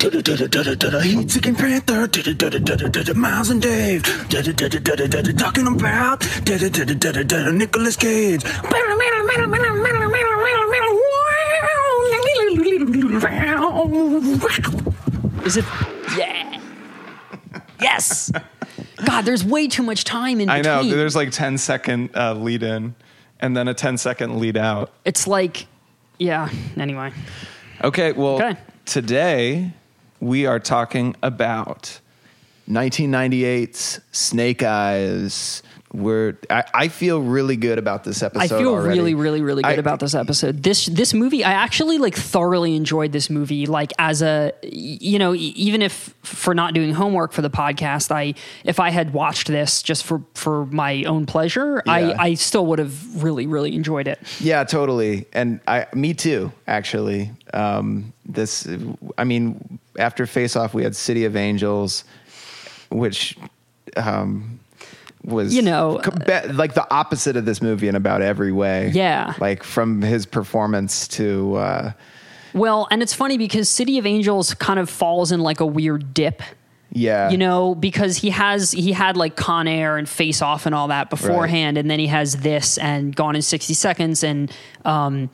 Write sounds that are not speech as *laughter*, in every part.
Heat Seeking Panther, Miles and Dave, talking about Nicolas Cage. Is it? Yeah. Yes. God, there's way too much time in I know. There's like 10 second uh, lead in and then a 10 second lead out. it's like, yeah. Anyway, Okay, well, Okay. today we are talking about 1998's Snake Eyes. We're, I, I feel really good about this episode. I feel already. really, really, really good I- about this episode. This this movie, I actually like thoroughly enjoyed this movie. Like as a, you know, even if for not doing homework for the podcast, I if I had watched this just for for my own pleasure, Yeah. I I still would have really, really enjoyed it. Yeah, totally. And I, me too, actually. Um, this, I mean, after Face Off, we had City of Angels, which um, was, You know, like the opposite of this movie in about every way. Yeah. Like from his performance to, uh, Well, and it's funny because City of Angels kind of falls in like a weird dip. yeah. you know because he has he had like con air and face off and all that beforehand and then he has this and gone in 60 seconds and um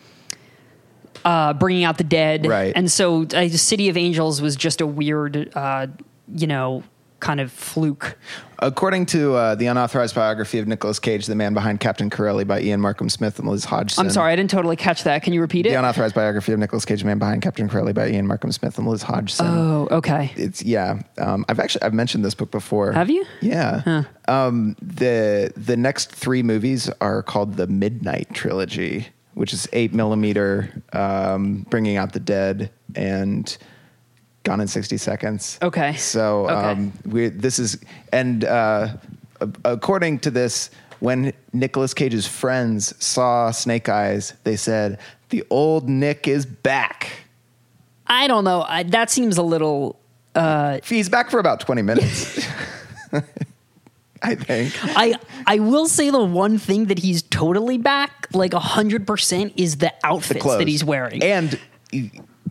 uh bringing out the dead Right. and so uh, city of angels was just a weird uh you know kind of fluke According to uh, the unauthorized biography of Nicolas Cage, the man behind Captain Corelli by Ian Markham Smith and Liz Hodgson. i'm sorry i didn't totally catch that can you repeat it? The unauthorized biography of Nicolas Cage, the man behind Captain Corelli by Ian Markham Smith and Liz Hodgson. oh okay it's yeah. Um, I've actually I've mentioned this book before. Have you? Yeah. Um, the the next three movies are called the Midnight Trilogy, which is eight millimeter, um, Bringing Out the Dead, and Gone in sixty seconds. Okay. So Okay. um, we this is and uh, according to this. When Nicolas Cage's friends saw Snake Eyes, they said, "The old Nick is back." i don't know I, that seems a little He's back for about 20 minutes. *laughs* *laughs* I think. I I will say the one thing that he's totally back, like hundred percent, is the outfits that he's wearing. And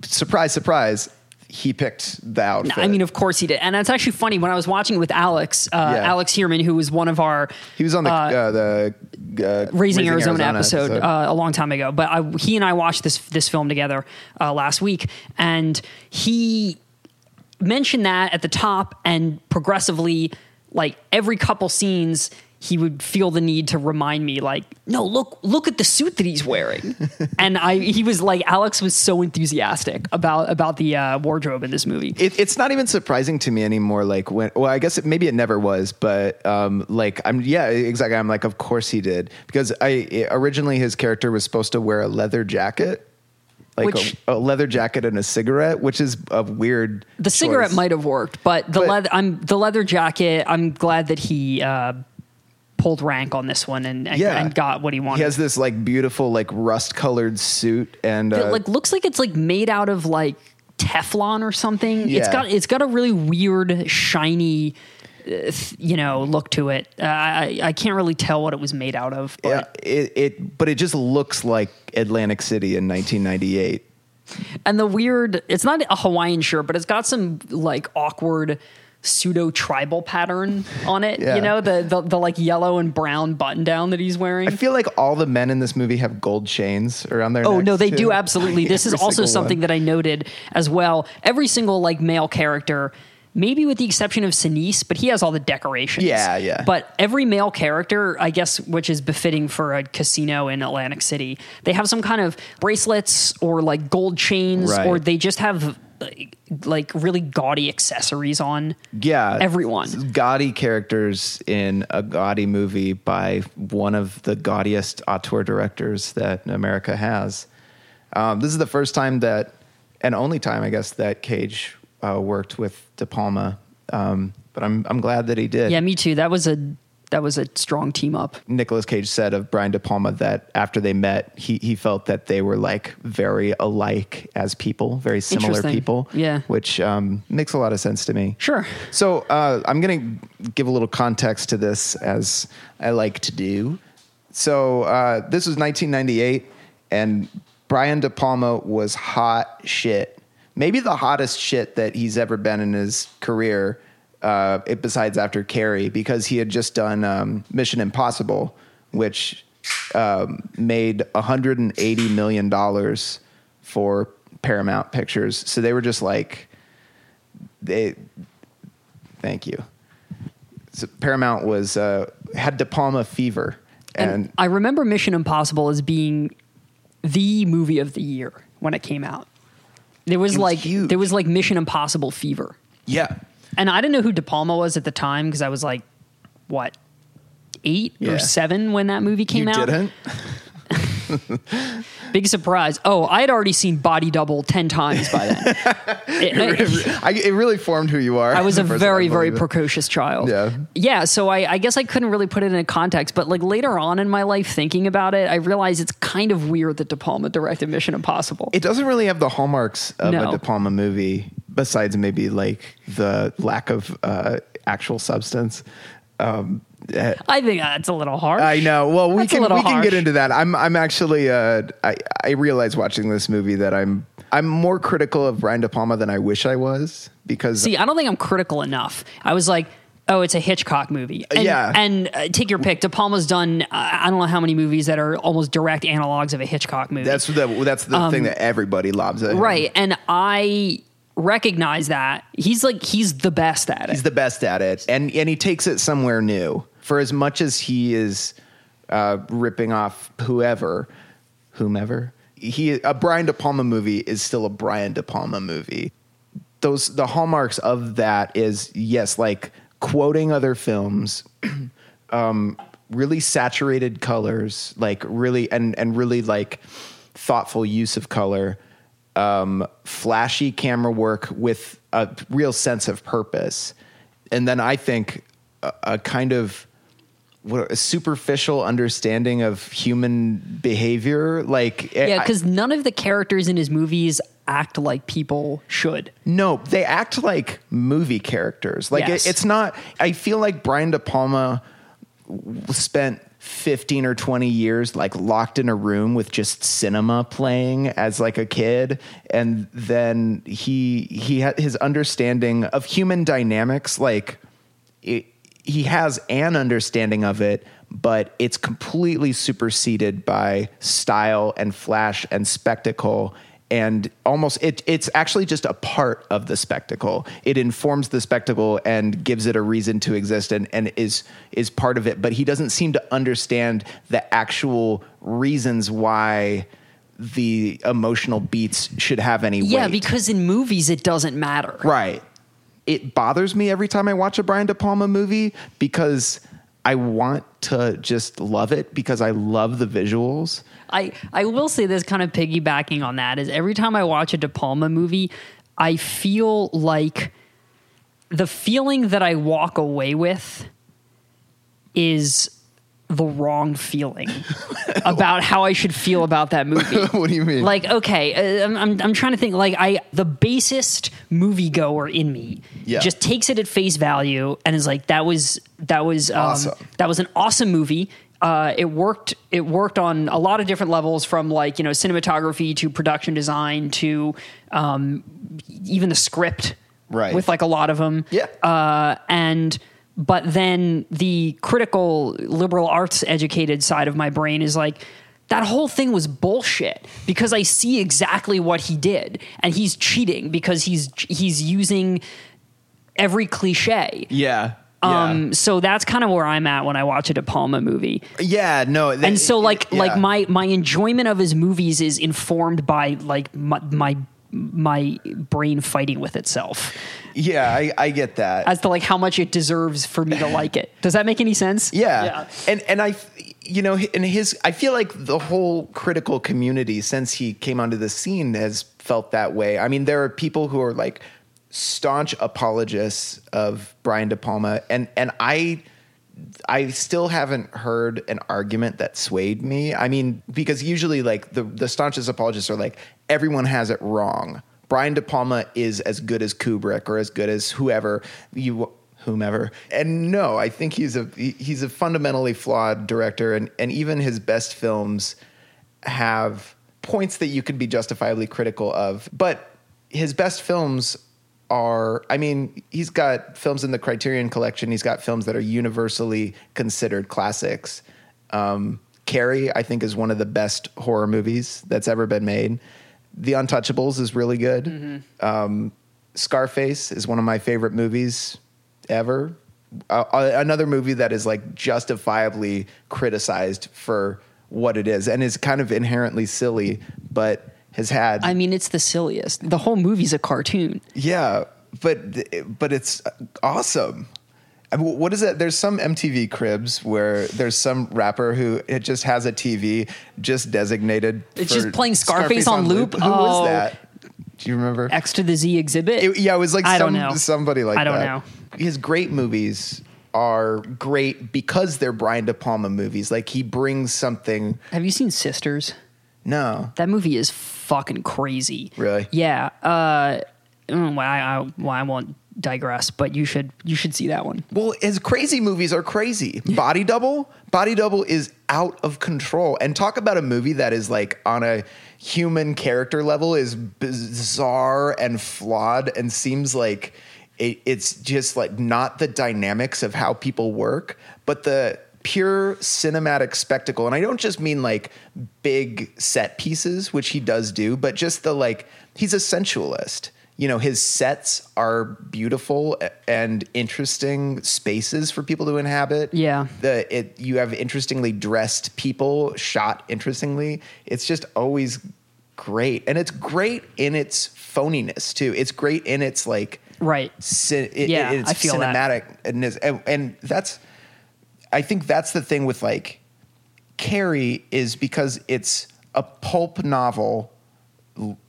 surprise, surprise, he picked the outfit. I mean, of course he did, and that's actually funny. When I was watching with Alex, uh, Yeah. Alex Heerman, who was one of our he was on the uh, the uh, Raising, Arizona, episode, Uh, a long time ago, but I, he and I watched this this film together uh, last week, and he mentioned that at the top, and progressively, like every couple scenes, he would feel the need to remind me, like, no, look, look at the suit that he's wearing, *laughs* and I, he was like, Alex was so enthusiastic about about the uh, wardrobe in this movie. it, it's not even surprising to me anymore. Like when, well, I guess it, maybe it never was, but um, like I'm, yeah, exactly. I'm like, of course he did because I originally his character was supposed to wear a leather jacket, like Which- a, a leather jacket and a cigarette, which is a weird. The cigarette might have worked, but the But- leather. I'm the leather jacket. I'm glad that he uh, pulled rank on this one and and, Yeah. and got what he wanted. He has this like beautiful like rust colored suit and it uh, like looks like it's like made out of like Teflon or something. It's Yeah. got it's got a really weird shiny. uh, You know, look to it. Uh, I I can't really tell what it was made out of, but yeah, it, it but it just looks like Atlantic City in 1998. and the weird. It's not a Hawaiian shirt, but it's got some like awkward pseudo tribal pattern on it. Yeah. You know, the, the the like yellow and brown button down that he's wearing. I feel like all the men in this movie have gold chains around their Oh no, they too. do absolutely. *laughs* This is also something one. that I noted as well. Every single like male character, maybe with the exception of Sinise, but he has all the decorations. Yeah, yeah. But every male character, I guess, which is befitting for a casino in Atlantic City, they have some kind of bracelets or like gold chains, Right. or they just have like, like really gaudy accessories on. yeah everyone. gaudy characters in a gaudy movie by one of the gaudiest auteur directors that America has. Um, this is the first time that, and only time I guess that Cage uh, worked with De Palma. Um, but I'm I'm glad that he did. Yeah, me too. That was a that was a strong team up. Nicolas Cage said of Brian De Palma that after they met, he he felt that they were like very alike as people, very similar people. Yeah. which um, makes a lot of sense to me. Sure. So uh, I'm going to give a little context to this, as I like to do. So uh, this was 1998, and Brian De Palma was hot shit. maybe the hottest shit that he's ever been in his career. Uh, it, besides after Carrie, because he had just done um, Mission Impossible, which um, made 180 million dollars for Paramount Pictures. So they were just like, they. Thank you. So Paramount was uh, had De Palma fever, And, and, I remember Mission Impossible as being the movie of the year when it came out. There was, was like huge. there was like Mission Impossible fever. yeah, And I didn't know who De Palma was at the time because I was like, what, eight Yeah. or seven when that movie came you out? didn't. *laughs* Big surprise. Oh, I had already seen Body Double 10 times by then. *laughs* It- I, it really formed who you are. I was a *laughs* very, very it. precocious child. Yeah. Yeah. So I, I guess I couldn't really put it in a context, but like later on in my life, thinking about it, I realized it's kind of weird that De Palma directed Mission Impossible. It doesn't really have the hallmarks of No. a De Palma movie, besides maybe like the lack of uh, actual substance. Um, eh, I think that's a little harsh. I know. Well, we That's can we can get into that. I'm I'm actually uh, I I realize watching this movie that I'm I'm more critical of Brian De Palma than I wish I was because See, I don't think I'm critical enough. I was like, oh, it's a Hitchcock movie. And, Yeah. And uh, take your pick. De Palma's done, uh, I don't know how many movies that are almost direct analogs of a Hitchcock movie. that's the that's the thing that everybody loves. at him. Um, right. And I recognize that. He's like, he's the best at it. He's the best at it, and and he takes it somewhere new. For as much as he is uh, ripping off whoever, whomever, he a Brian De Palma movie is still a Brian De Palma movie. Those the hallmarks of that is yes, like quoting other films, *clears throat* um, really saturated colors, like really and and really like thoughtful use of color um, flashy camera work with a real sense of purpose. And then I think a, a kind of what, a superficial understanding of human behavior. Like, yeah, because none of the characters in his movies act like people should. no, they act like movie characters. Like Yes. it, it's not. I feel like Brian De Palma spent 15 or 20 years like locked in a room with just cinema playing as like a kid. And then he he had his understanding of human dynamics like it, he has an understanding of it but it's completely superseded by style and flash and spectacle and almost it, it's actually just a part of the spectacle it informs the spectacle and gives it a reason to exist and, and is is part of it but he doesn't seem to understand the actual reasons why the emotional beats should have any Yeah, weight because in movies it doesn't matter. Right. It bothers me every time I watch a Brian De Palma movie because I want to just love it because I love the visuals. I, I will say this kind of piggybacking on that is every time I watch a De Palma movie, I feel like the feeling that I walk away with is the wrong feeling about how I should feel about that movie. *laughs* What do you mean? Like, okay, uh, I'm, I'm, I'm trying to think. Like, I the basest moviegoer in me Yeah. just takes it at face value and is like, that was that was um, Awesome. that was an awesome movie. Uh, it worked. It worked on a lot of different levels, from like you know cinematography to production design to um, even the script. Right. With like a lot of them. Yeah. Uh, and but then the critical liberal arts educated side of my brain is like that whole thing was bullshit because I see exactly what he did and he's cheating because he's he's using every cliche. Yeah. Um, so that's kind of where I'm at when I watch a De Palma movie. yeah. No. And so like yeah. like my my enjoyment of his movies is informed by like my my, my brain fighting with itself Yeah, I, I get that. as to like how much it deserves for me to like it. Does that make any sense? Yeah. And and I you know in his I feel like the whole critical community since he came onto the scene has felt that way. I mean there are people who are like staunch apologists of Brian De Palma and and I I still haven't heard an argument that swayed me. I mean, because usually like the the staunchest apologists are like everyone has it wrong. Brian De Palma is as good as Kubrick or as good as whoever you whomever. And no, I think he's a he's a fundamentally flawed director and and even his best films have points that you could be justifiably critical of. But his best films are I mean, he's got films in the Criterion collection, he's got films that are universally considered classics. Um, Carrie, I think, is one of the best horror movies that's ever been made. The Untouchables is really good. Um, Scarface is one of my favorite movies ever. Uh, uh, another movie that is like justifiably criticized for what it is and is kind of inherently silly, but has had I mean, it's the silliest. The whole movie's a cartoon. yeah, but but it's awesome. What is it? There's some MTV cribs where there's some rapper who it just has a TV just designated. It's just playing Scarface on loop? Who Oh. was that? Do you remember? X to the Z Xzibit. It- yeah, it was like I some, don't know. somebody like I don't that. know. His great movies are great because they're Brian De Palma movies. Like he brings something. Have you seen Sisters? No, That movie is fucking crazy. Really? Yeah. Uh, mm, well, I, I, well, I won't digress, but you should you should see that one. Well, his crazy movies are crazy. Body Double, Body Double is out of control. And talk about a movie that is like on a human character level is bizarre and flawed and seems like it, it's just like not the dynamics of how people work, but the pure cinematic spectacle. And I don't just mean like big set pieces, which he does do, but just the like he's a sensualist you know his sets are beautiful and interesting spaces for people to inhabit Yeah. the it you have interestingly dressed people shot interestingly it's just always great and it's great in its phoniness too it's great in its like Right. ci- it, Yeah, it's I feel that. cinematic and, it's- and and that's i think that's the thing with like carrie is because it's a pulp novel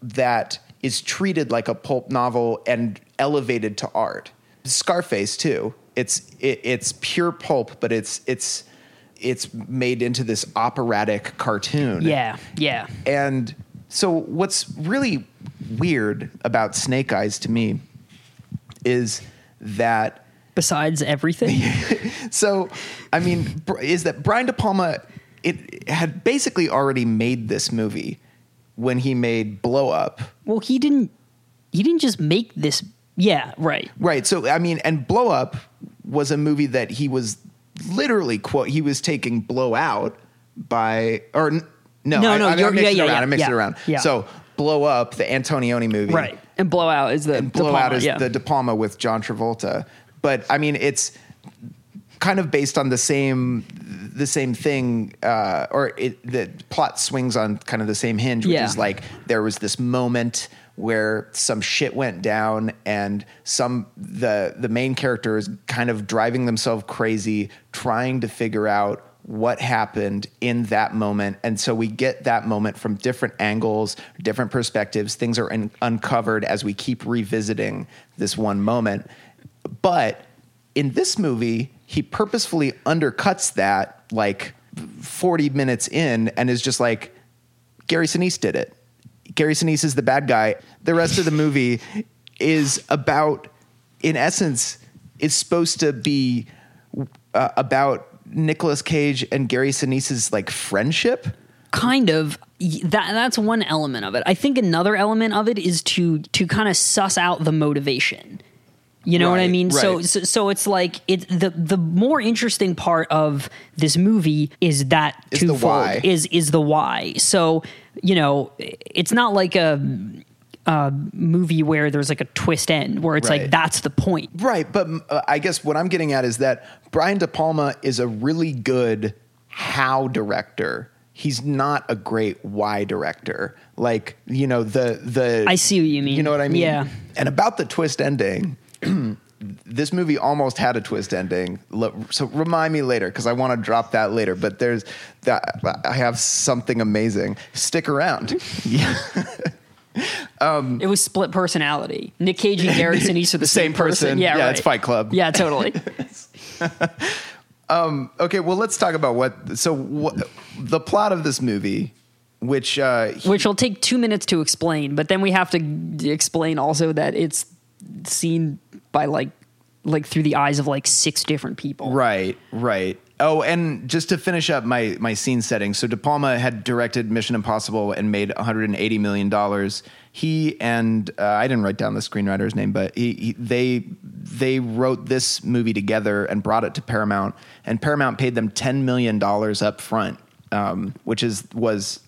that is treated like a pulp novel and elevated to art. Scarface too. It's it, it's pure pulp, but it's it's it's made into this operatic cartoon. Yeah. Yeah. And so what's really weird about Snake Eyes to me is that Besides everything. *laughs* so I mean is that Brian De Palma it had basically already made this movie when he made Blow Up. well, he didn't. He didn't just make this. Yeah. Right. Right. So I mean, and Blow Up was a movie that he was literally quote. He was taking Blow Out by or no, No, I, no, I, I you're- mixed yeah, it yeah, around. yeah, I mixed yeah, it around. yeah. So Blow Up, the Antonioni movie, Right. And blowout is the and De Blow Out Palma, is yeah. the De Palma with John Travolta. But I mean, it's kind of based on the same the same thing, uh, or it, the plot swings on kind of the same hinge, which Yeah. is like there was this moment where some shit went down and some the the main character is kind of driving themselves crazy trying to figure out what happened in that moment. And so we get that moment from different angles different perspectives. Things are un- uncovered as we keep revisiting this one moment. But in this movie, he purposefully undercuts that like 40 minutes in and is just like, Gary Sinise did it. Gary Sinise is the bad guy. The rest of the movie is about, in essence, is supposed to be uh, about Nicolas Cage and Gary Sinise's like friendship. kind of that that's one element of it. I think another element of it is to to kind of suss out the motivation. You know what I mean? So, right. so so it's like it the the more interesting part of this movie is that Is the twofold why. is is the why. So, you know, it's not like a a movie where there's like a twist end where it's Right. like that's the point. Right, but uh, I guess what I'm getting at is that Brian De Palma is a really good how director. He's not a great why director. Like, you know, the the I see what you mean. You know what I mean? Yeah. And about the twist ending, this movie almost had a twist ending. So remind me later because I want to drop that later. But there's that I have something amazing. Stick around. yeah. *laughs* It was split personality. Nick Cage and Gary Sinise are the, The *laughs* same person. Yeah, Yeah, right. it's Fight Club. Yeah, totally. *laughs* Okay, well, let's talk about what. So, what, the plot of this movie, which uh, he- which will take two minutes to explain, but then we have to g- explain also that it's seen by like like through the eyes of like six different people. right, right, Oh, and just to finish up my my scene setting, so De Palma had directed Mission Impossible and made 180 million dollars. He and uh, I didn't write down the screenwriter's name, but he, he, they they wrote this movie together and brought it to Paramount, and Paramount paid them 10 million dollars up front, um, which is was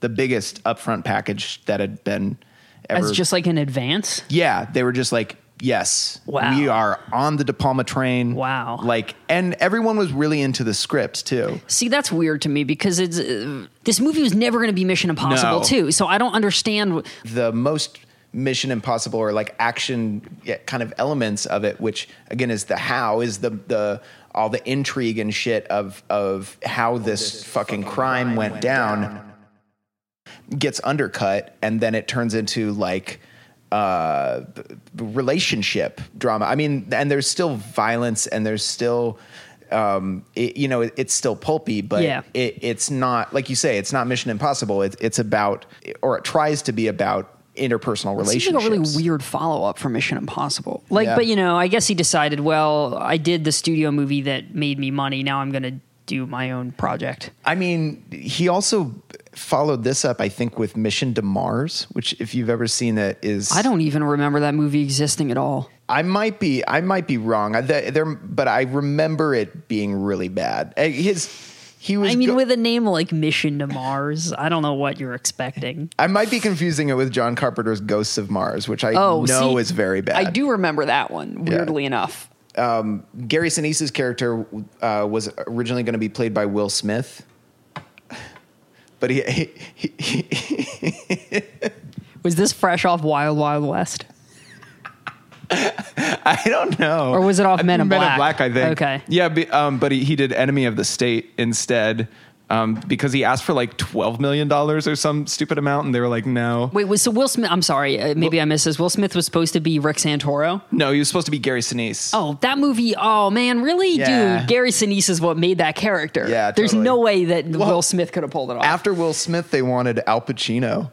the biggest upfront package that had been ever. As just like an advance. Yeah, they were just like, yes, Wow. we are on the De Palma train. Wow. Like, and everyone was really into the script too. See, that's weird to me because it's uh, this movie was never going to be Mission Impossible No. too. So I don't understand. The most Mission Impossible or like action kind of elements of it, which again is the how, is the the all the intrigue and shit of of how this fucking crime went down gets undercut and then it turns into like uh relationship drama i mean and there's still violence and there's still um it, you know it, it's still pulpy but Yeah. it, it's not like you say it's not mission impossible it, it's about or it tries to be about interpersonal It seems relationships like a really weird follow up for Mission Impossible. Like, Yeah. but you know, I guess he decided, well, I did the studio movie that made me money. Now I'm going to do my own project. I mean, he also followed this up, I think, with Mission to Mars, which, if you've ever seen it, is I don't even remember that movie existing at all. I might be I might be wrong. I, there, there- but I remember it being really bad. Uh, His he was. I mean, go- with a name like Mission to Mars, I don't know what you're expecting. I might be confusing it with John Carpenter's Ghosts of Mars, which I Oh, know see, is very bad. I do remember that one, weirdly enough. Gary Sinise's character uh, was originally going to be played by Will Smith, *laughs* but he, he, he, Was this fresh off Wild Wild West? *laughs* I don't know. Or was it off Men in Men Black? in Black, I think. Okay. Yeah, be, um, but he, he did Enemy of the State instead um, because he asked for like twelve million dollars or some stupid amount, and they were like, no, Wait, was so Will Smith? I'm sorry, uh, maybe I missed this. Will Smith was supposed to be Rick Santoro. no, he was supposed to be Gary Sinise. Oh, that movie! Oh man, really, Yeah. dude? Gary Sinise is what made that character. Yeah, there's no way that Well, Will Smith could have pulled it off. After Will Smith, they wanted Al Pacino.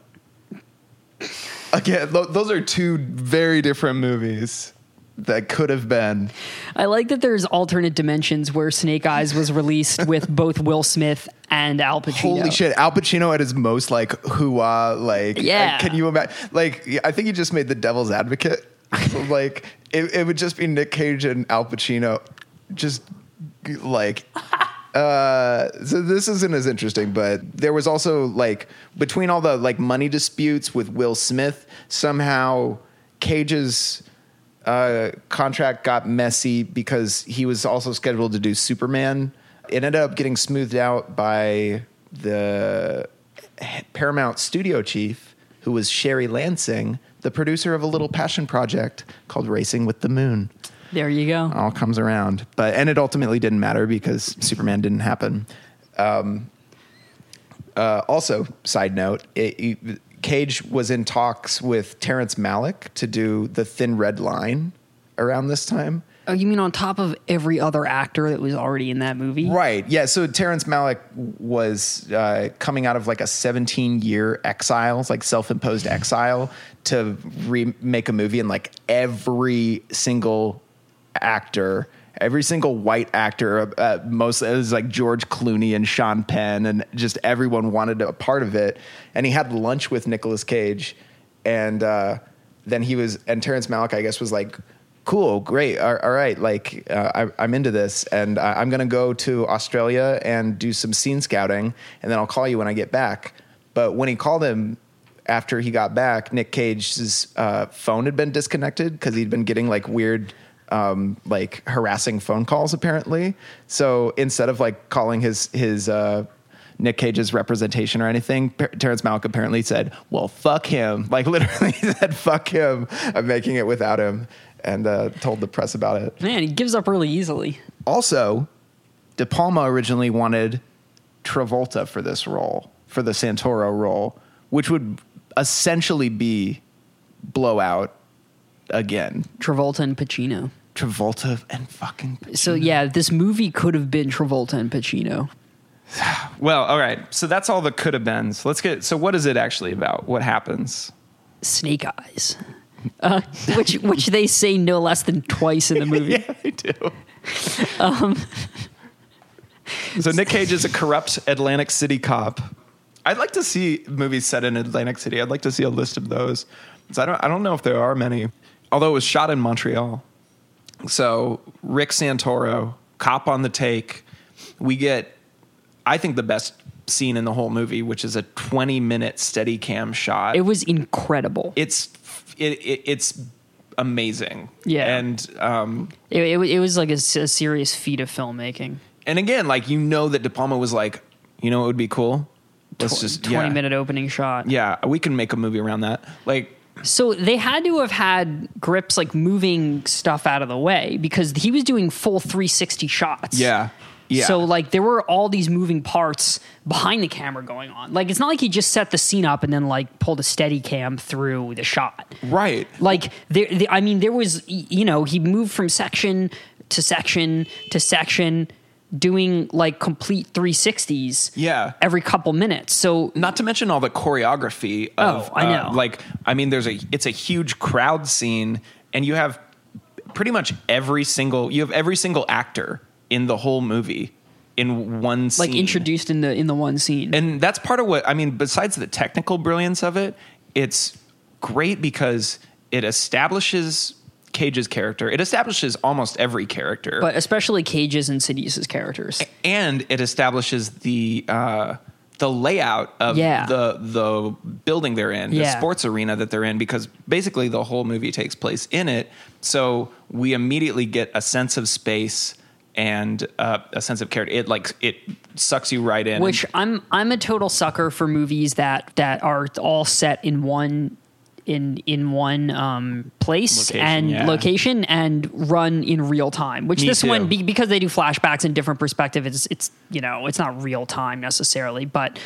Again, those are two very different movies that could have been. I like that there's alternate dimensions where Snake Eyes was released *laughs* with both Will Smith and Al Pacino. Holy shit, Al Pacino at his most like hooah, like Yeah. uh, Can you imagine? Like, I think he just made the Devil's Advocate. So, *laughs* like, it, it would just be Nick Cage and Al Pacino, just like. *laughs* Uh, so this isn't as interesting, but there was also like between all the like money disputes with Will Smith, somehow Cage's uh, contract got messy because he was also scheduled to do Superman. It ended up getting smoothed out by the Paramount studio chief, who was Sherry Lansing, the producer of a little passion project called Racing with the Moon. There you go. All comes around, but and it ultimately didn't matter because Superman didn't happen. Um, uh, also, side note, it, it- Cage was in talks with Terrence Malick to do the Thin Red Line around this time. Oh, you mean on top of every other actor that was already in that movie? Right. Yeah. So Terrence Malick was uh, coming out of like a 17 year exile, like self imposed exile, to remake a movie, and like every single actor. Every single white actor, uh, most it was like George Clooney and Sean Penn, and just everyone wanted a part of it. And he had lunch with Nicolas Cage, and uh, then he was, and Terrence Malick, I guess, was like, cool, great, all, all right, like uh, I, I'm into this, and I, I'm gonna go to Australia and do some scene scouting, and then I'll call you when I get back. But when he called him after he got back, Nick Cage's uh, phone had been disconnected because he'd been getting like weird. Um, like harassing phone calls apparently. So instead of like calling his his uh, Nick Cage's representation or anything, Ter- Terrence Malick apparently said, "Well, fuck him." *laughs* Like literally he said, "Fuck him." I'm making it without him, and uh, told the press about it. Man, he gives up really easily. Also, De Palma originally wanted Travolta for this role, for the Santoro role, which would essentially be blowout again. Travolta and Pacino. Travolta and fucking. Pacino. So yeah, this movie could have been Travolta and Pacino. *sighs* Well, all right. So that's all the could have been. So let's get. So what is it actually about? What happens? Snake Eyes, uh, *laughs* which which they say no less than twice in the *laughs* movie. I do. *laughs* So Nick Cage is a corrupt Atlantic City cop. I'd like to see movies set in Atlantic City. I'd like to see a list of those. 'Cause I don't I don't know if there are many. Although it was shot in Montreal. So Rick Santoro, cop on the take. We get I think the best scene in the whole movie, which is a 20 minute steady cam shot. It was incredible. it's it, it, it's amazing. Yeah. And um It, it, it was like a serious feat of filmmaking. and again, like you know that De Palma was like, you know what would be cool? Let's Tw- just 20 yeah. minute opening shot. Yeah, we can make a movie around that. Like So they had to have had grips like moving stuff out of the way because he was doing full 360 shots. yeah. Yeah. So like there were all these moving parts behind the camera going on. Like it's not like he just set the scene up and then like pulled a steady cam through the shot. right. Like there, the, I mean, there was you know he moved from section to section to section, doing like complete 360s. Yeah. Every couple minutes. So Not to mention all the choreography of Oh, I uh, know. like I mean there's a it's a huge crowd scene and you have pretty much every single you have every single actor in the whole movie in one scene. like introduced in the in the one scene. and that's part of what I mean. Besides the technical brilliance of it, it's great because it establishes Cage's character. It establishes almost every character, but especially Cage's and Sinise's characters. and it establishes the uh, the layout of Yeah. the the building they're in, the Yeah. sports arena that they're in, because basically the whole movie takes place in it. So we immediately get a sense of space and uh, a sense of character. It like it sucks you right in. Which I'm I'm a total sucker for movies that that are all set in one in in one um, place Location, and yeah. location and run in real time. Which Me this too. one be, because they do flashbacks in different perspective, it's it's you know it's not real time necessarily, but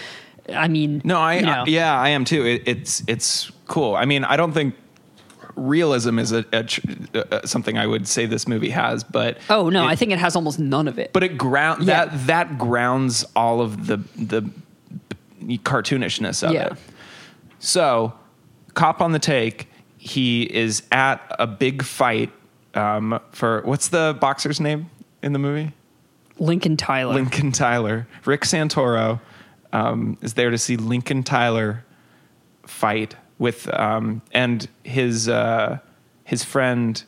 I mean No, I, you know, I- yeah, I am too. It, it's it's cool. I mean, I don't think realism is a, a uh, something I would say this movie has, but Oh no, it- I think it has almost none of it. but it ground Yeah. that that grounds all of the the cartoonishness of Yeah. it. So, cop on the take. He is at a big fight um, for what's the boxer's name in the movie? Lincoln Tyler. Lincoln Tyler. Rick Santoro um, is there to see Lincoln Tyler fight with um, and his uh, his friend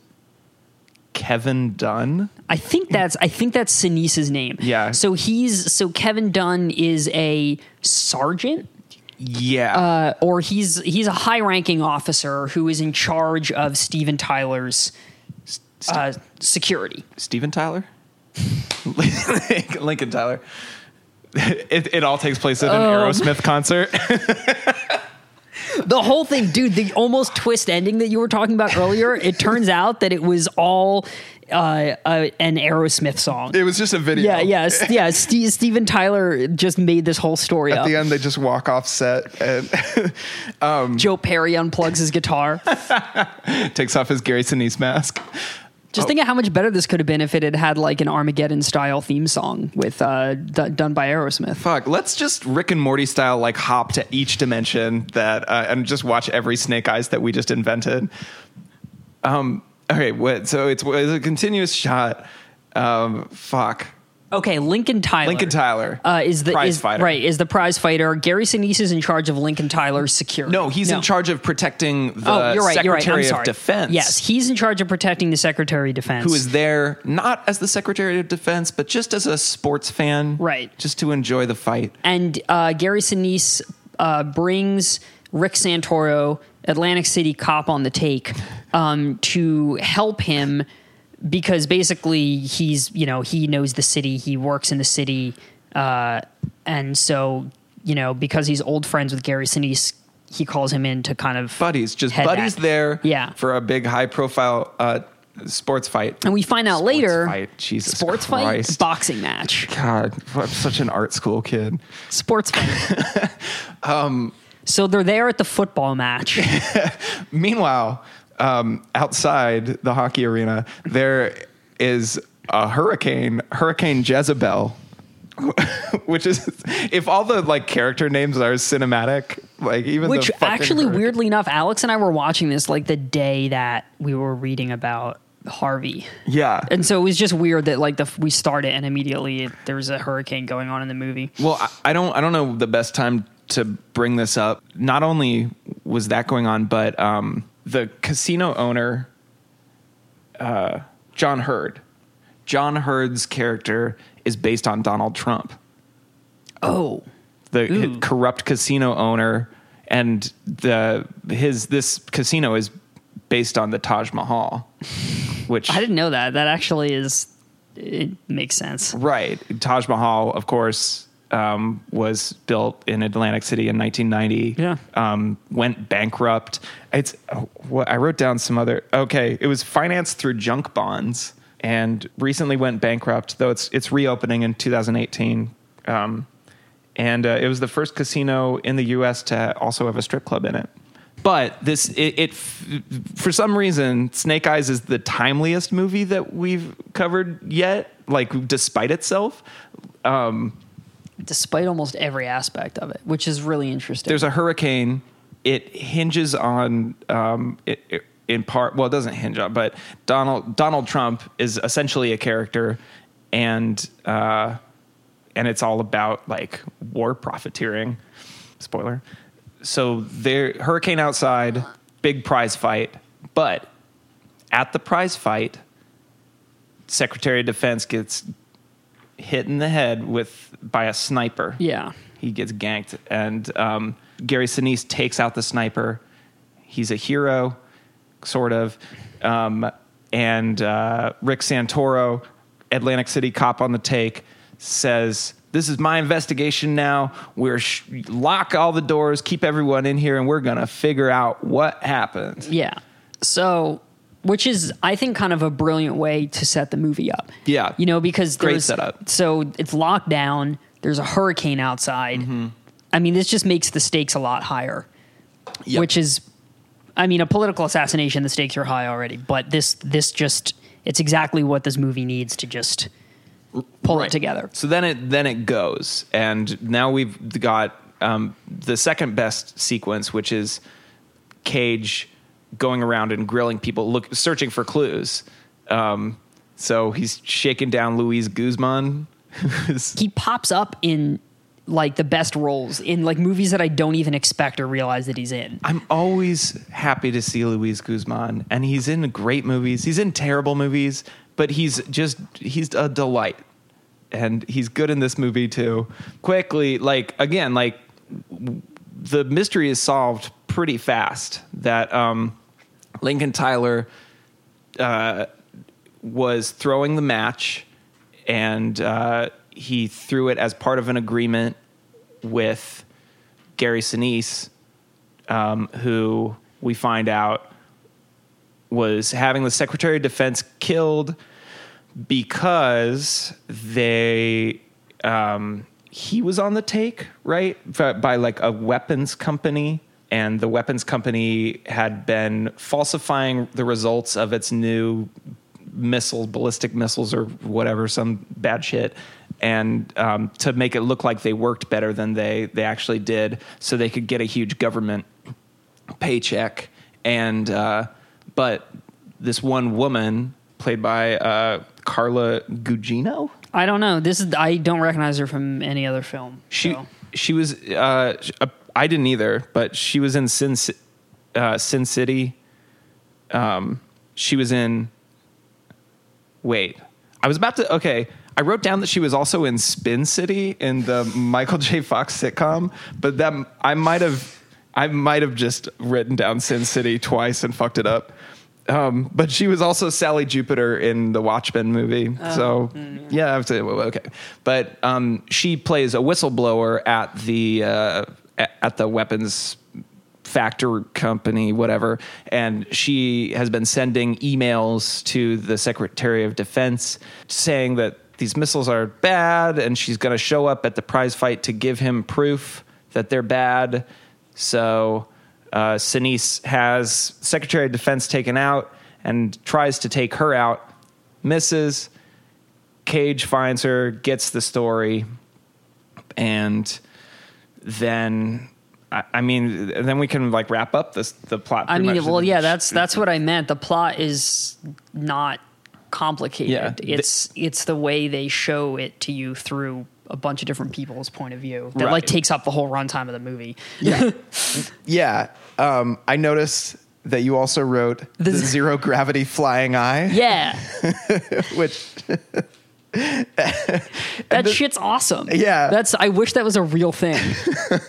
Kevin Dunne. I think that's I think that's Sinise's name. Yeah. So he's so Kevin Dunne is a sergeant. Yeah, uh, or he's he's a high ranking officer who is in charge of Steven Tyler's uh, security. Steven Tyler, *laughs* Lincoln Tyler. *laughs* It, it all takes place at an Um. Aerosmith concert. *laughs* The whole thing, dude, the almost twist ending that you were talking about earlier, it turns out that it was all uh, uh, an Aerosmith song. it was just a video. Yeah, yeah, yeah. Steve, Steven Tyler just made this whole story up. At up. the end, they just walk off set and *laughs* Joe Perry unplugs his guitar. *laughs* takes off his Gary Sinise mask. Just think of how much better this could have been if it had had like an Armageddon style theme song with uh, d- done by Aerosmith. Fuck, let's just Rick and Morty style like hop to each dimension that uh, and just watch every Snake Eyes that we just invented. Um. Okay. So it's, it's a continuous shot. Um. Fuck. Okay, Lincoln Tyler. Lincoln Tyler uh, is the prize is, fighter. right is the prize fighter. Gary Sinise is in charge of Lincoln Tyler's security. No, he's in charge of protecting the Oh, you're right. You're right. I'm Secretary sorry. of Defense. Yes, he's in charge of protecting the Secretary of Defense. who is there not as the Secretary of Defense, but just as a sports fan, Right. Just to enjoy the fight. and uh, Gary Sinise uh, brings Rick Santoro, Atlantic City cop on the take, um, to help him because basically he's you know he knows the city, he works in the city, uh, and so you know because he's old friends with Gary Sinise, he calls him in to kind of Buddies, just buddies that. there, Yeah. for a big high profile uh, sports fight. And we find out Sports later, fight, Jesus sports Christ. fight, boxing match, God, I'm such an art school kid. sports fight. *laughs* Um, so they're there at the football match. *laughs* Meanwhile, um, outside the hockey arena, there is a hurricane, Hurricane Jezebel, *laughs* which is if all the like character names are cinematic, like even Which actually, hurricane- weirdly enough, Alex and I were watching this like the day that we were reading about Harvey. Yeah. And so it was just weird that like the we started and immediately there was a hurricane going on in the movie. Well, I, I don't I don't know the best time to bring this up. Not only was that going on, but um, the casino owner, uh, John Heard. John Heard's character is based on Donald Trump, Oh, the Ooh. corrupt casino owner, and the his this casino is based on the Taj Mahal, *laughs* which I didn't know that. That actually is it makes sense. Right. Taj Mahal, of course, um, was built in Atlantic City in 1990. Yeah. Um, went bankrupt. It's what I wrote down some other. Okay, it was financed through junk bonds and recently went bankrupt. Though it's it's reopening in 2018. Um, and uh, it was the first casino in the U.S. to also have a strip club in it. But this, it, it for some reason, Snake Eyes is the timeliest movie that we've covered yet. Like, despite itself, Despite almost every aspect of it, which is really interesting. there's a hurricane. It hinges on, um, it, it- in part. Well, it doesn't hinge on, but Donald Donald Trump is essentially a character, and uh, and it's all about like war profiteering. Spoiler. So there, hurricane outside, big prize fight, but at the prize fight, Secretary of Defense gets hit in the head with by a sniper yeah. he gets ganked, and um, Gary Sinise takes out the sniper. He's a hero, sort of. Um, and uh, Rick Santoro, Atlantic City cop on the take, says, "This is my investigation now. We're sh- lock all the doors, keep everyone in here, and we're gonna figure out what happened." Yeah. So, which is, I think, kind of a brilliant way to set the movie up. Yeah. You know, because Great there's setup. So it's locked down. There's a hurricane outside. Mm-hmm. I mean, this just makes the stakes a lot higher. Yep. Which is, I mean, a political assassination. The stakes are high already, but this this just it's exactly what this movie needs to just pull Right. it together. So then it then it goes, and now we've got um, the second best sequence, which is Cage going around and grilling people, look searching for clues. Um, so he's shaking down Luis Guzman. *laughs* He pops up in like the best roles in like movies that I don't even expect or realize that he's in. I'm always happy to see Luis Guzman, and he's in great movies. He's in terrible movies, but he's just he's a delight, and he's good in this movie too. Quickly, like again, like the mystery is solved pretty fast. That um, Lincoln Tyler uh, was throwing the match, and uh, he threw it as part of an agreement with Gary Sinise, um, who we find out was having the Secretary of Defense killed because they um, he was on the take right by, by like a weapons company and the weapons company had been falsifying the results of its new missiles ballistic missiles or whatever some bad shit and um, to make it look like they worked better than they they actually did so they could get a huge government paycheck and uh, but this one woman played by uh, Carla Gugino I don't know. This is I don't recognize her from any other film. she so. she was uh, uh, I didn't either but she was in Sin uh, Sin City um, she was in wait I was about to okay I wrote down that she was also in Spin City in the Michael J Fox sitcom but that I might have I might have just written down Sin City twice and fucked it up um, but she was also Sally Jupiter in the Watchmen movie. so yeah, I say well, okay. But um, she plays a whistleblower at the uh, at the weapons factor company, whatever, and she has been sending emails to the Secretary of Defense saying that these missiles are bad, and she's going to show up at the prize fight to give him proof that they're bad. So uh, Sinise has Secretary of Defense taken out and tries to take her out, misses. Cage finds her, gets the story, and then I, I mean, then we can like wrap up this the plot. I mean, well, yeah, that's that's what I meant. The plot is not complicated. Yeah. It's it's the way they show it to you through a bunch of different people's point of view that like takes up the whole runtime of the movie. *laughs* Yeah. Um, I noticed that you also wrote the, The- zero gravity flying eye, Yeah, *laughs* which *laughs* that shit's awesome. Yeah. that's. I wish that was a real thing. *laughs*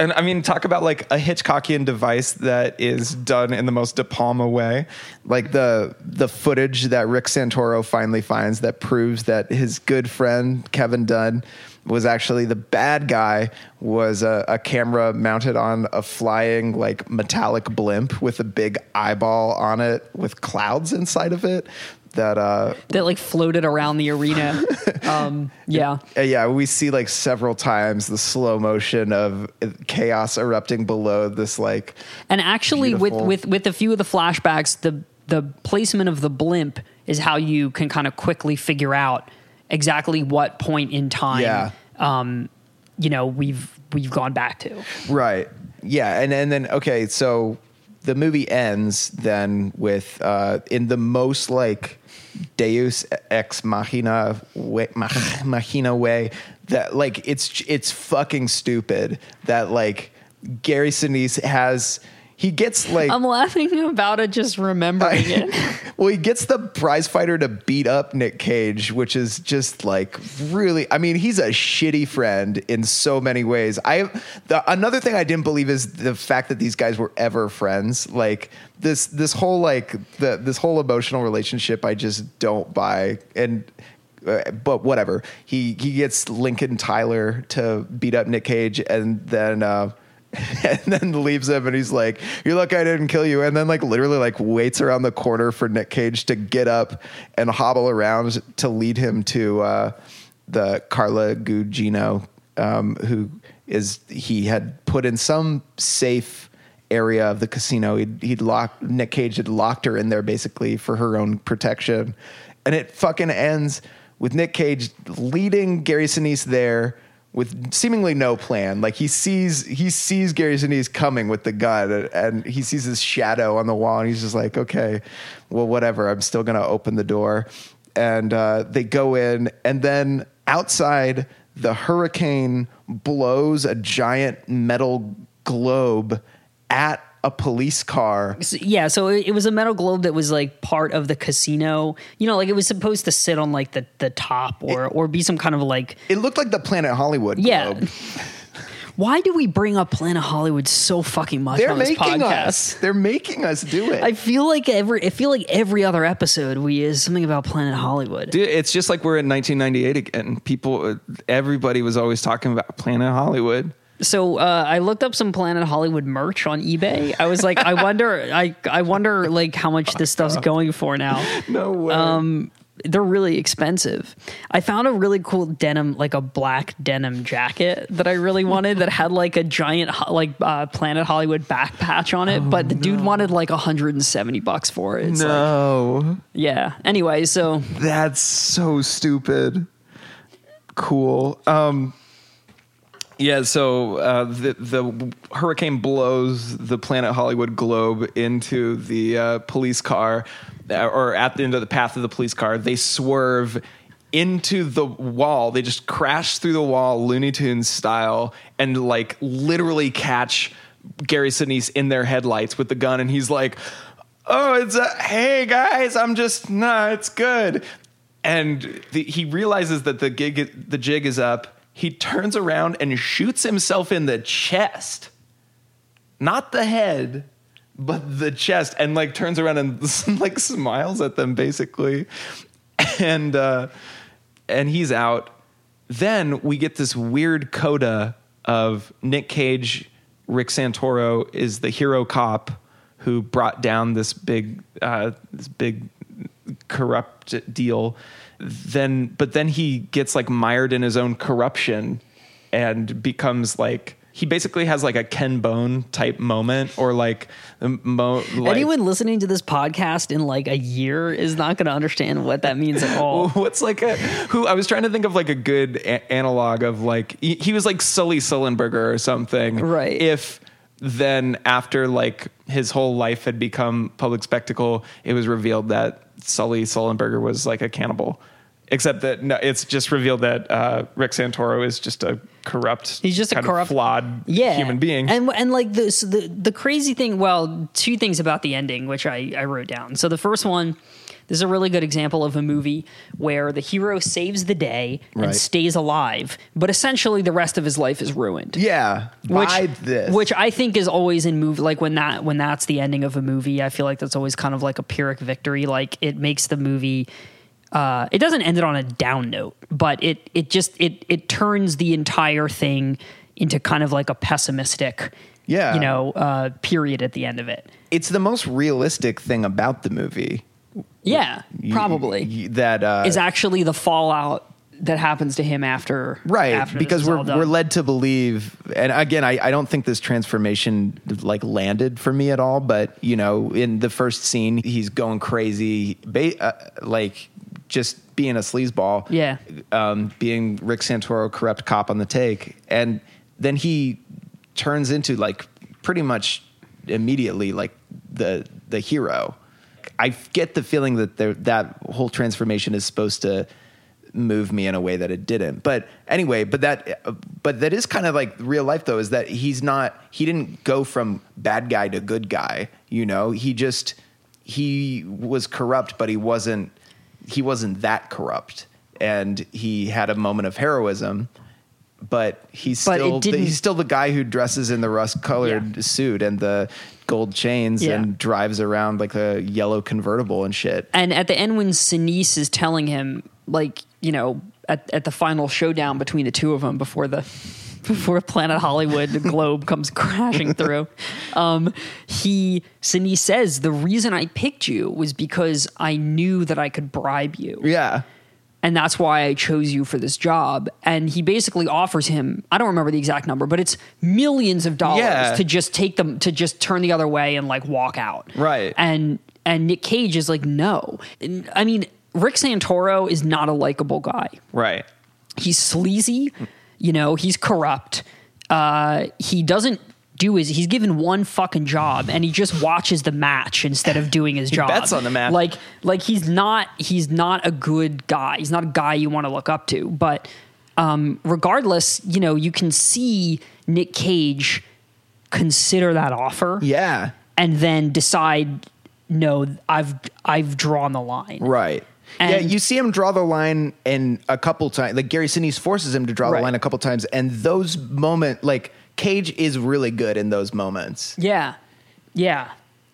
And I mean, talk about like a Hitchcockian device that is done in the most De Palma way. like the the footage that Rick Santoro finally finds that proves that his good friend Kevin Dunn was actually the bad guy was a, a camera mounted on a flying like metallic blimp with a big eyeball on it with clouds inside of it that uh that like floated around the arena. *laughs* Um, yeah, yeah, we see like several times the slow motion of chaos erupting below this like and actually, Beautiful. with with with a few of the flashbacks, the the placement of the blimp is how you can kind of quickly figure out exactly what point in time. Yeah. Um, you know, we've we've gone back to. Right. Yeah, and and then okay, so the movie ends then with uh in the most like Deus ex machina way, mach- machina way that like it's it's fucking stupid that like Gary Sinise has he gets like I'm laughing about it, just remembering it. *laughs* well, he gets the prize fighter to beat up Nick Cage, which is just like really. I mean, he's a shitty friend in so many ways. I the, another thing I didn't believe is the fact that these guys were ever friends. Like this this whole like the this whole emotional relationship, I just don't buy. And uh, but whatever. He he gets Lincoln Tyler to beat up Nick Cage, and then. uh *laughs* and then leaves him and he's like you're lucky i didn't kill you. And then like literally like waits around the corner for nick cage to get up and hobble around to lead him to uh the carla gugino um who is he had put in some safe area of the casino. He'd, he'd locked nick cage had locked her in there basically for her own protection. And it fucking ends with nick cage leading gary sinise there with seemingly no plan. Like he sees he sees Gary Sinise coming with the gun, and, he sees his shadow on the wall, and he's just like, okay, well, whatever. I'm still gonna open the door, and uh, they go in, and then outside, the hurricane blows a giant metal globe at a police car. So- yeah, so it, it was a metal globe that was like part of the casino. You know, like it was supposed to sit on like the the top or or be some kind of like It looked like the Planet Hollywood Yeah. globe. *laughs* Why do we bring up Planet Hollywood so fucking much They're on this making podcast? us. They're making us do it. I feel like every I feel like every other episode we is something about Planet Hollywood. Dude, it's just like we're in 1998 again. People, uh, everybody was always talking about Planet Hollywood. So uh, I looked up some Planet Hollywood merch on eBay. I was like, I wonder, I I wonder like how much this stuff's *laughs* going for now. No way. Um, they're really expensive. I found a really cool denim, like a black denim jacket that I really wanted that had like a giant like uh, Planet Hollywood back patch on it, but the dude wanted like 170 bucks for it. It's like- no, yeah. Anyway, so that's so stupid. Cool. Um, yeah, so uh, the the hurricane blows the Planet Hollywood globe into the uh, police car, uh, or at the end of the path of the police car. They swerve into the wall. They just crash through the wall, Looney Tunes style, and like literally catch Gary Sinise in their headlights with the gun. And he's like, "Oh, it's a hey guys, I'm just nah, it's good." And the, he realizes that the gig, the jig is up. He turns around and shoots himself in the chest, not the head, but the chest, and like turns around and *laughs* like smiles at them basically, and uh, and he's out. Then we get this weird coda of Nick Cage, Rick Santoro is the hero cop who brought down this big uh, this big corrupt deal then but then he gets like mired in his own corruption and becomes like he basically has like a Ken Bone type moment or like, mo- like anyone listening to this podcast in like a year is not going to understand what that means at all. *laughs* What's like a who? I was trying to think of like a good a- analog of like he, he was like Sully Sullenberger or something, Right. If then after like his whole life had become public spectacle, it was revealed that Sully Sullenberger was like a cannibal. Except that no, it's just revealed that uh, Rick Santoro is just a corrupt, He's just a corrupt- flawed yeah human being. and and like this the the crazy thing well two things about the ending which i i wrote down so the first one this is a really good example of a movie where the hero saves the day and Right. stays alive but essentially the rest of his life is ruined Yeah, which, this. which I think is always in movie like when that when that's the ending of a movie, I feel like that's always kind of like a pyrrhic victory. Like it makes the movie uh, it doesn't end it on a down note, but it it just it it turns the entire thing into kind of like a pessimistic Yeah. you know, uh, period at the end of it. it's the most realistic thing about the movie. Yeah, probably. you- that uh, is actually the fallout that happens to him after right after because we're we're led to believe and again I, I don't think this transformation like landed for me at all but you know in the first scene he's going crazy ba- uh, like just being a sleazeball Yeah. um, being Rick Santoro corrupt cop on the take and then he turns into like pretty much immediately like the the hero I get the feeling that there, that whole transformation is supposed to move me in a way that it didn't. But anyway, but that but that is kind of like real life though is that he's not he didn't go from bad guy to good guy, you know? He just he was corrupt but he wasn't he wasn't that corrupt and he had a moment of heroism. But he's But still the, he's still the guy who dresses in the rust colored Yeah. suit and the gold chains Yeah. and drives around like a yellow convertible and shit. And at the end, when Sinise is telling him, like, you know, at, at the final showdown between the two of them before the *laughs* before Planet Hollywood, the globe comes *laughs* crashing through, um, he Sinise says the reason I picked you was because I knew that I could bribe you Yeah. And that's why I chose you for this job. And he basically offers him, I don't remember the exact number, but it's millions of dollars Yeah. to just take them to just turn the other way and like walk out. Right. And and Nick Cage is like, no. And, I mean, Rick Santoro is not a likable guy. right. He's sleazy, you know, he's corrupt. Uh, he doesn't do is he's given one fucking job and he just watches the match instead of doing his job. bets on the match. Like like he's not he's not a good guy. He's not a guy you want to look up to. But um, regardless, you know, you can see Nick Cage consider that offer Yeah. and then decide no, I've I've drawn the line. Right. yeah, you see him draw the line in a couple times. Like Gary Sinise forces him to draw Right. the line a couple times, and those moment, like Cage is really good in those moments. Yeah. Yeah.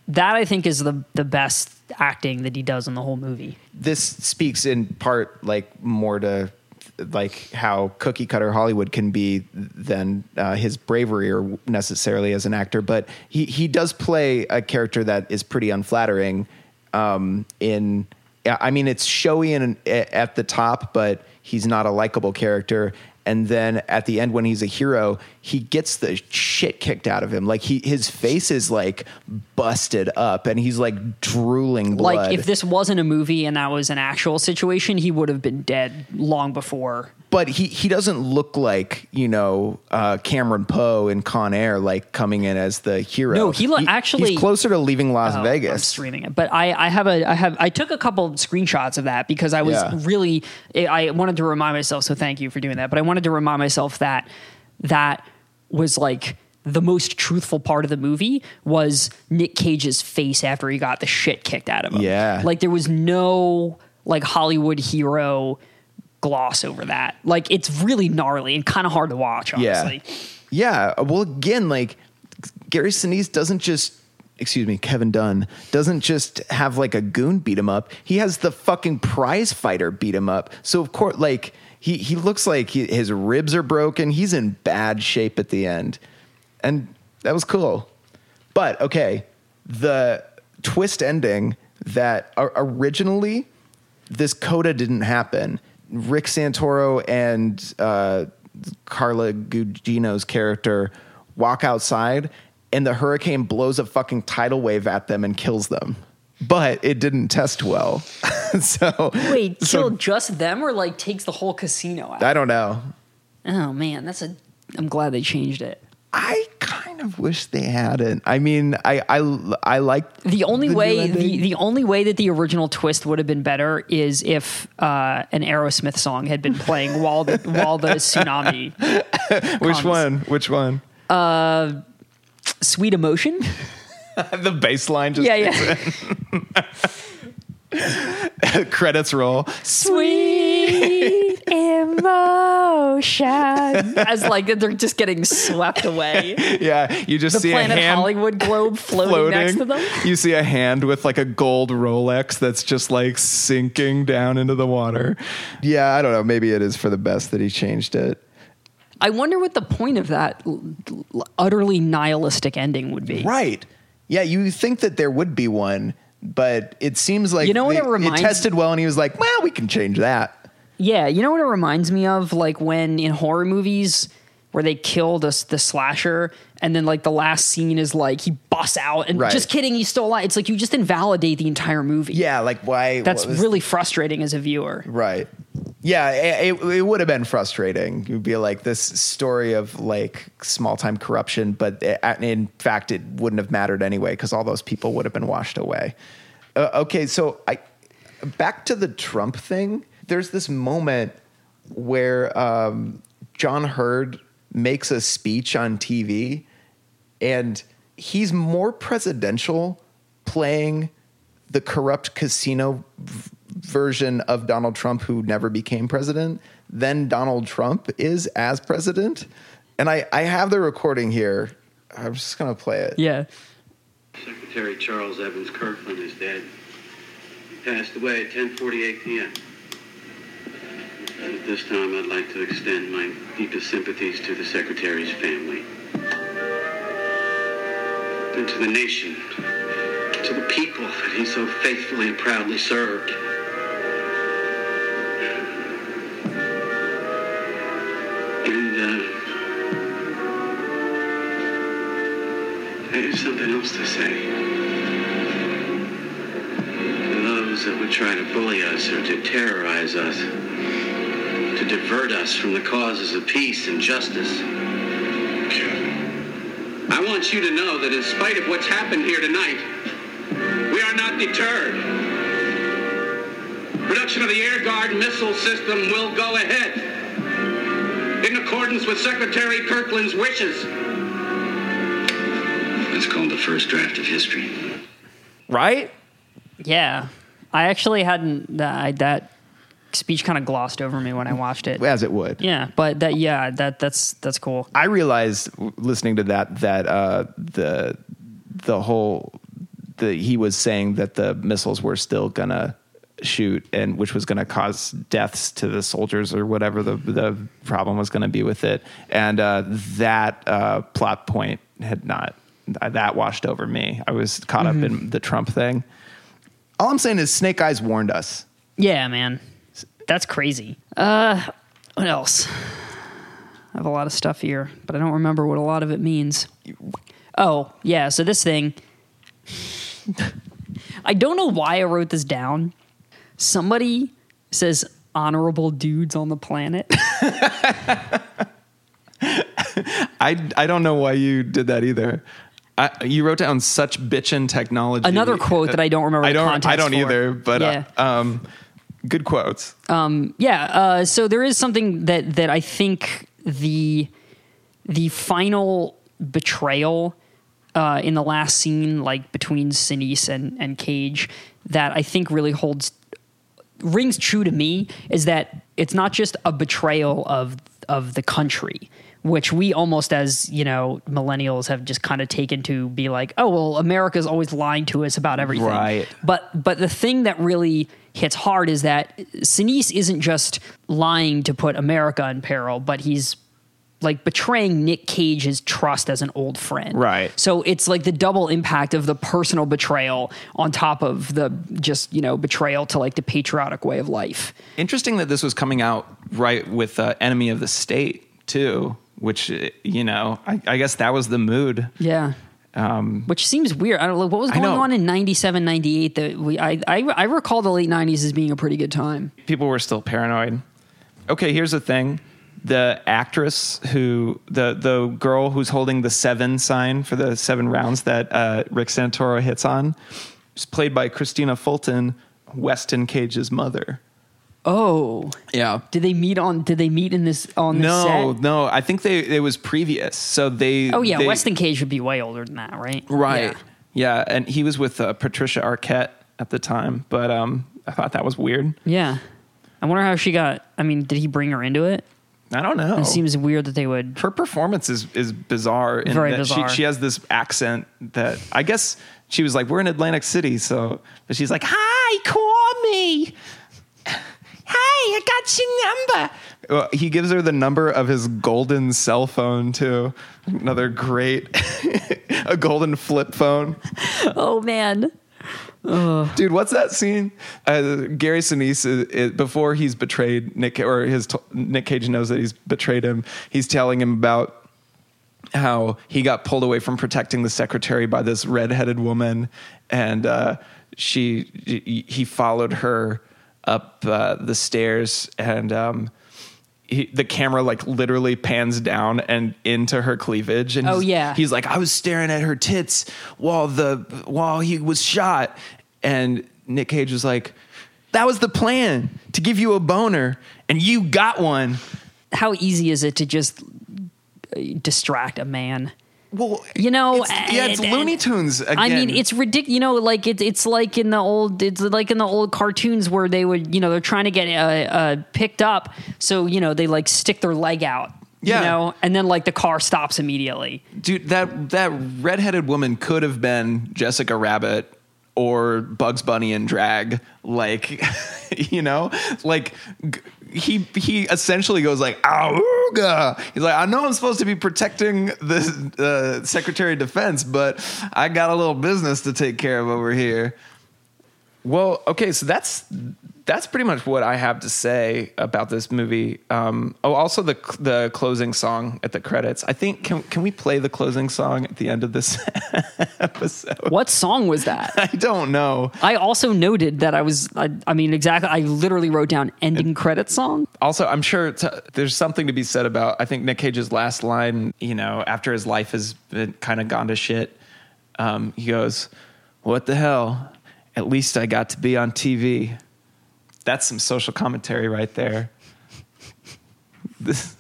That I think is the the best acting that he does in the whole movie. This speaks in part, like more to like how cookie cutter Hollywood can be than uh, his bravery or necessarily as an actor. But he he does play a character that is pretty unflattering. Um, in I mean, it's showy and at the top, but he's not a likable character. And then at the end, when he's a hero, he gets the shit kicked out of him. Like he, his face is like busted up, and he's like drooling blood. Like if this wasn't a movie and that was an actual situation, he would have been dead long before. but he he doesn't look like you know uh, Cameron Poe in Con Air, like coming in as the hero. No, he lo- actually- he's closer to leaving Las Oh, I'm Vegas. streaming it, but I, I have a I have I took a couple screenshots of that because I was Yeah. really I wanted to remind myself. So thank you for doing that. But I wanted to remind myself that that was like the most truthful part of the movie was Nick Cage's face after he got the shit kicked out of him. Yeah. like there was no like Hollywood hero gloss over that. Like it's really gnarly and kind of hard to watch. Honestly. Yeah. Well, again, like Gary Sinise doesn't just, excuse me, Kevin Dunn doesn't just have like a goon beat him up. He has the fucking prize fighter beat him up. So of course, like he he looks like he, his ribs are broken. He's in bad shape at the end, and that was cool. But okay, the twist ending that originally this coda didn't happen. Rick Santoro and uh, Carla Gugino's character walk outside, and the hurricane blows a fucking tidal wave at them and kills them. But it didn't test well. *laughs* so Wait, so just them or like takes the whole casino out? I don't know. oh man, that's a. I'm glad they changed it. I kind of wish they hadn't. I mean, I I I like The only the way the, the only way that the original twist would have been better is if uh, an Aerosmith song had been playing while the *laughs* while the tsunami Which comes. one? Which one? Uh, sweet emotion. *laughs* *laughs* the bass line just Yeah, yeah. *laughs* credits roll. Sweet emotion. As like they're just getting swept away. Yeah, you just The see a hand Hollywood globe floating, *laughs* floating. next to them. You see a hand with like a gold Rolex that's just like sinking down into the water. Yeah, I don't know. Maybe it is for the best that he changed it. I wonder what the point of that l- l- utterly nihilistic ending would be. Right. Yeah, you think that there would be one, but it seems like You know what they- it reminds- tested well, and he was like, "Well, we can change that." Yeah, you know what it reminds me of? Like when in horror movies where they kill the, the slasher and then like the last scene is like he busts out and Right. just kidding, he's still alive. It's like you just invalidate the entire movie. Yeah, like why? That's really frustrating as a viewer. right. Yeah, it, it, would have been frustrating. You'd be like this story of like small time corruption, but it, in fact, it wouldn't have mattered anyway because all those people would have been washed away. Uh, okay, so I back to the Trump thing. There's this moment where um, John Heard makes a speech on TV, and he's more presidential playing the corrupt casino version of Donald Trump who never became president than Donald Trump is as president. And I, I have the recording here. I'm just going to play it. Yeah. Secretary Charles Evans Kirkland is dead. He passed away at 10:48 p.m. And at this time, I'd like to extend my deepest sympathies to the Secretary's family and to the nation, to the people that he so faithfully and proudly served. And uh, there's something else to say. To those that would try to bully us or to terrorize us, to divert us from the causes of peace and justice. I want you to know that in spite of what's happened here tonight, we are not deterred. Production of the Air Guard missile system will go ahead in accordance with Secretary Kirkland's wishes. It's called the first draft of history. Right? Yeah. I actually hadn't that that speech kind of glossed over me when I watched it. As it would. Yeah, but that yeah, that that's that's cool. I realized listening to that that uh, the the whole the he was saying that the missiles were still gonna shoot and which was gonna cause deaths to the soldiers or whatever the the problem was gonna be with it and uh, that uh, plot point had not that washed over me. I was caught up in the Trump thing. All I'm saying is Snake Eyes warned us. Yeah, man. That's crazy. Uh what else? I have a lot of stuff here, but I don't remember what a lot of it means. Oh, yeah, so this thing *laughs* I don't know why I wrote this down. Somebody says honorable dudes on the planet. *laughs* I, I don't know why you did that either. I, you wrote down such bitchin' technology. Another quote that I don't remember I don't. I don't for. either. But Yeah. uh, um, good quotes. yeah uh, so there is something that that i think the the final betrayal uh, in the last scene like between Sinise and and cage that i think really holds rings true to me is that it's not just a betrayal of of the country which we almost as you know millennials have just kind of taken to be like oh well america's always lying to us about everything Right. but but the thing that really hits hard is that Sinise isn't just lying to put America in peril, but he's like betraying Nick Cage's trust as an old friend. Right. So it's like the double impact of the personal betrayal on top of the just, you know, betrayal to like the patriotic way of life. Interesting that this was coming out right with uh, "Enemy of the State" too, which you know, I, I guess that was the mood. Yeah. Um, Which seems weird. I don't know what was going on in 97, 98 that we I, I I recall the late 90s as being a pretty good time. people were still paranoid. Okay, here's the thing. The actress who the the girl who's holding the seven sign for the seven rounds that uh, Rick Santoro hits on is played by Christina Fulton, Weston Cage's mother. Oh, Yeah. did they meet on? Did they meet in this on this No, set? no. I think they it was previous. So they. Oh yeah, they- Weston Cage would be way older than that, right? Right. Yeah. Yeah, and he was with uh, Patricia Arquette at the time, but um, I thought that was weird. Yeah. I wonder how she got. I mean, did he bring her into it? I don't know. It seems weird that they would. her performance is is bizarre. in Very that bizarre. She, she has this accent that I guess she was like, "We're in Atlantic City," so but she's like, "Hi, call me." *laughs* Hi, I got your number. Well, he gives her the number of his golden cell phone too. Another great, *laughs* a golden flip phone. Oh man. Dude, what's that scene? Uh, Gary Sinise, uh, it, before he's betrayed Nick, or his Nick Cage knows that he's betrayed him. He's telling him about how he got pulled away from protecting the secretary by this redheaded woman, and uh, she he he followed her up uh, the stairs, and um, he, the camera like literally pans down and into her cleavage, and Oh, he's- yeah. he's like, I was staring at her tits while the while he was shot, and Nick Cage was like, that was the plan to give you a boner, and you got one. How easy is it to just uh, distract a man? Well, You know, it's, yeah, it's and- Looney Tunes. Again. I mean, it's ridiculous. You know, like it's it's like in the old it's like in the old cartoons where they would you know they're trying to get uh, uh, picked up, so you know they like stick their leg out. Yeah. You know, and then like the car stops immediately. dude. That that redheaded woman could have been Jessica Rabbit or Bugs Bunny in drag. Like, *laughs* you know, like g- he he essentially goes like, "Auga." He's like, I know I'm supposed to be protecting the uh, Secretary of Defense, but I got a little business to take care of over here. Well, okay, so that's that's pretty much what I have to say about this movie. Um, oh, also the the closing song at the credits. I think can can we play the closing song at the end of this *laughs* episode? What song was that? *laughs* I don't know. I also noted that I was. I, I mean, exactly. I literally wrote down ending credit song. Also, I'm sure t- there's something to be said about. I think Nick Cage's last line. You know, after his life has been kind of gone to shit, um, he goes, "What the hell? At least I got to be on TV." That's some social commentary right there. This,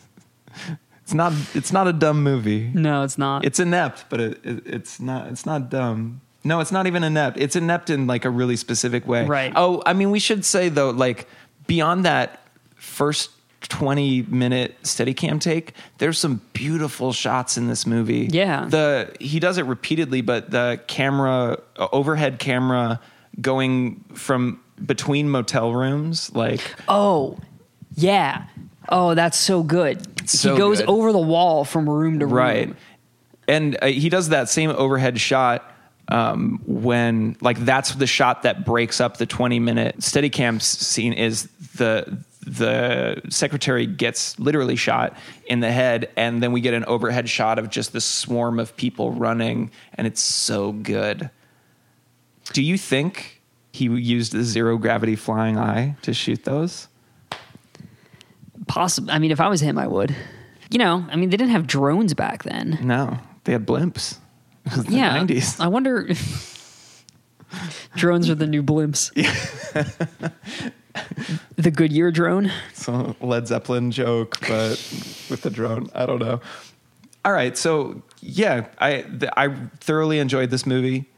it's not. It's not a dumb movie. No, it's not. It's inept, but it, it, it's not. It's not dumb. No, it's not even inept. It's inept in like a really specific way. Right. Oh, I mean, we should say though, like beyond that first twenty minute Steadicam take, there's some beautiful shots in this movie. Yeah. The he does it repeatedly, but the camera, overhead camera, going from between motel rooms, like oh, yeah. Oh, that's so good. So he goes good. over the wall from room to room. right and uh, he does that same overhead shot um, when like that's the shot that breaks up the 20 minute steadicam scene is the the secretary gets literally shot in the head and then we get an overhead shot of just this swarm of people running and it's so good do you think he used the zero gravity flying eye to shoot those Possibly. I mean, if I was him, I would. You know, I mean, they didn't have drones back then. no they had blimps *laughs* It was the yeah. 90s I wonder. *laughs* drones are the new blimps. *laughs* the Goodyear drone. So Led Zeppelin joke, but with the drone. I don't know. All right, so yeah, I th- I thoroughly enjoyed this movie.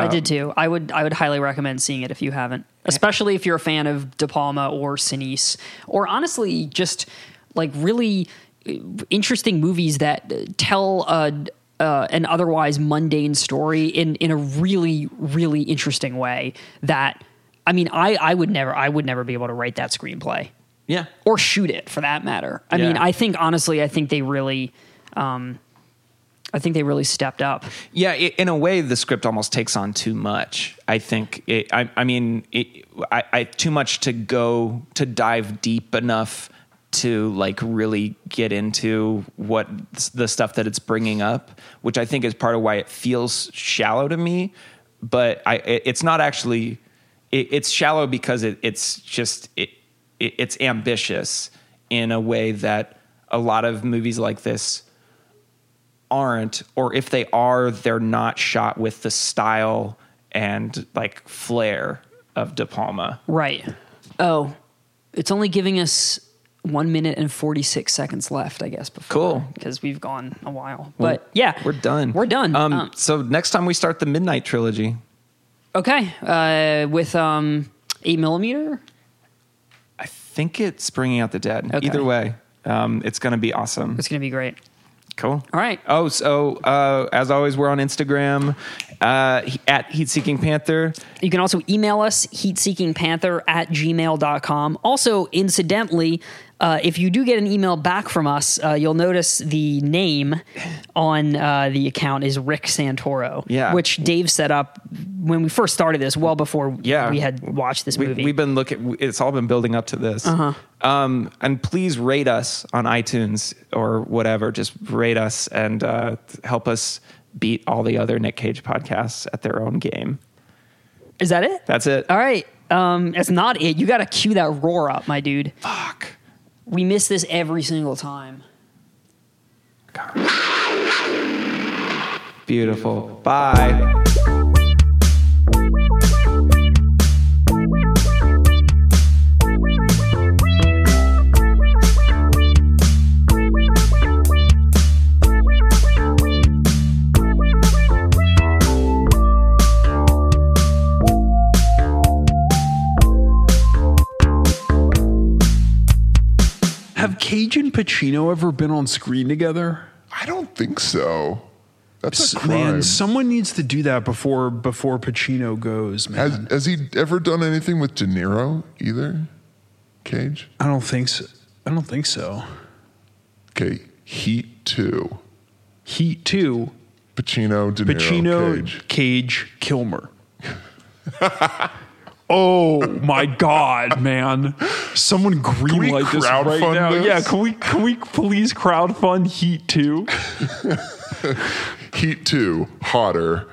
I Um, did too. I would I would highly recommend seeing it if you haven't, especially if you're a fan of De Palma or Sinise, or honestly just like really uh, interesting movies that uh, tell a, uh, an otherwise mundane story in in a really really interesting way. That I mean, I I would never I would never be able to write that screenplay Yeah, or shoot it for that matter. I mean, I think honestly, I think they really. Um, I think they really stepped up. yeah. i in a way, the script almost takes on too much. I think. It, I, I mean, it, I, I too much to go to dive deep enough to like really get into what the stuff that it's bringing up, which I think is part of why it feels shallow to me. But I, it, it's not actually. It, it's shallow because it, it's just it, it, it's ambitious in a way that a lot of movies like this aren't, or if they are, they're not shot with the style and like flair of De Palma. Right. Oh, it's only giving us one minute and 46 seconds left, I guess, before. Cool. Because we've gone a while. But yeah. We're done. We're done. Um, Um, so next time we start the Midnight Trilogy. okay. Uh, with um, 8 millimeter. I think it's Bringing Out the Dead. Okay. Either way, um, it's going to be awesome. It's going to be great. Cool. All right. Oh, so uh, as always, we're on Instagram uh, at Heat Seeking Panther. You can also email us, heatseekingpanther at gmail.com. Also, incidentally, uh, if you do get an email back from us, uh, you'll notice the name on uh, the account is Rick Santoro, Yeah. which Dave set up when we first started this, well before Yeah. we had watched this We, movie. we've been looking. It's all been building up to this. Uh-huh. Um, and please rate us on iTunes or whatever. Just rate us and uh, help us beat all the other Nick Cage podcasts at their own game. Is that it? That's it. All right. Um, that's not it. You got to cue that roar up, my dude. Fuck. We miss this every single time. Beautiful. Bye. Cage and Pacino ever been on screen together? I don't think so. That's a crime. Man, someone needs to do that before before Pacino goes, has, has he ever done anything with De Niro either? Cage? I don't think so. I don't think so. Okay, Heat 2. Heat 2, Pacino, De Niro, Pacino, Cage. Cage, Kilmer. *laughs* oh my god, man. Someone greenlight this right now. this? Yeah, can we can we please crowdfund Heat 2? *laughs* Heat 2, hotter.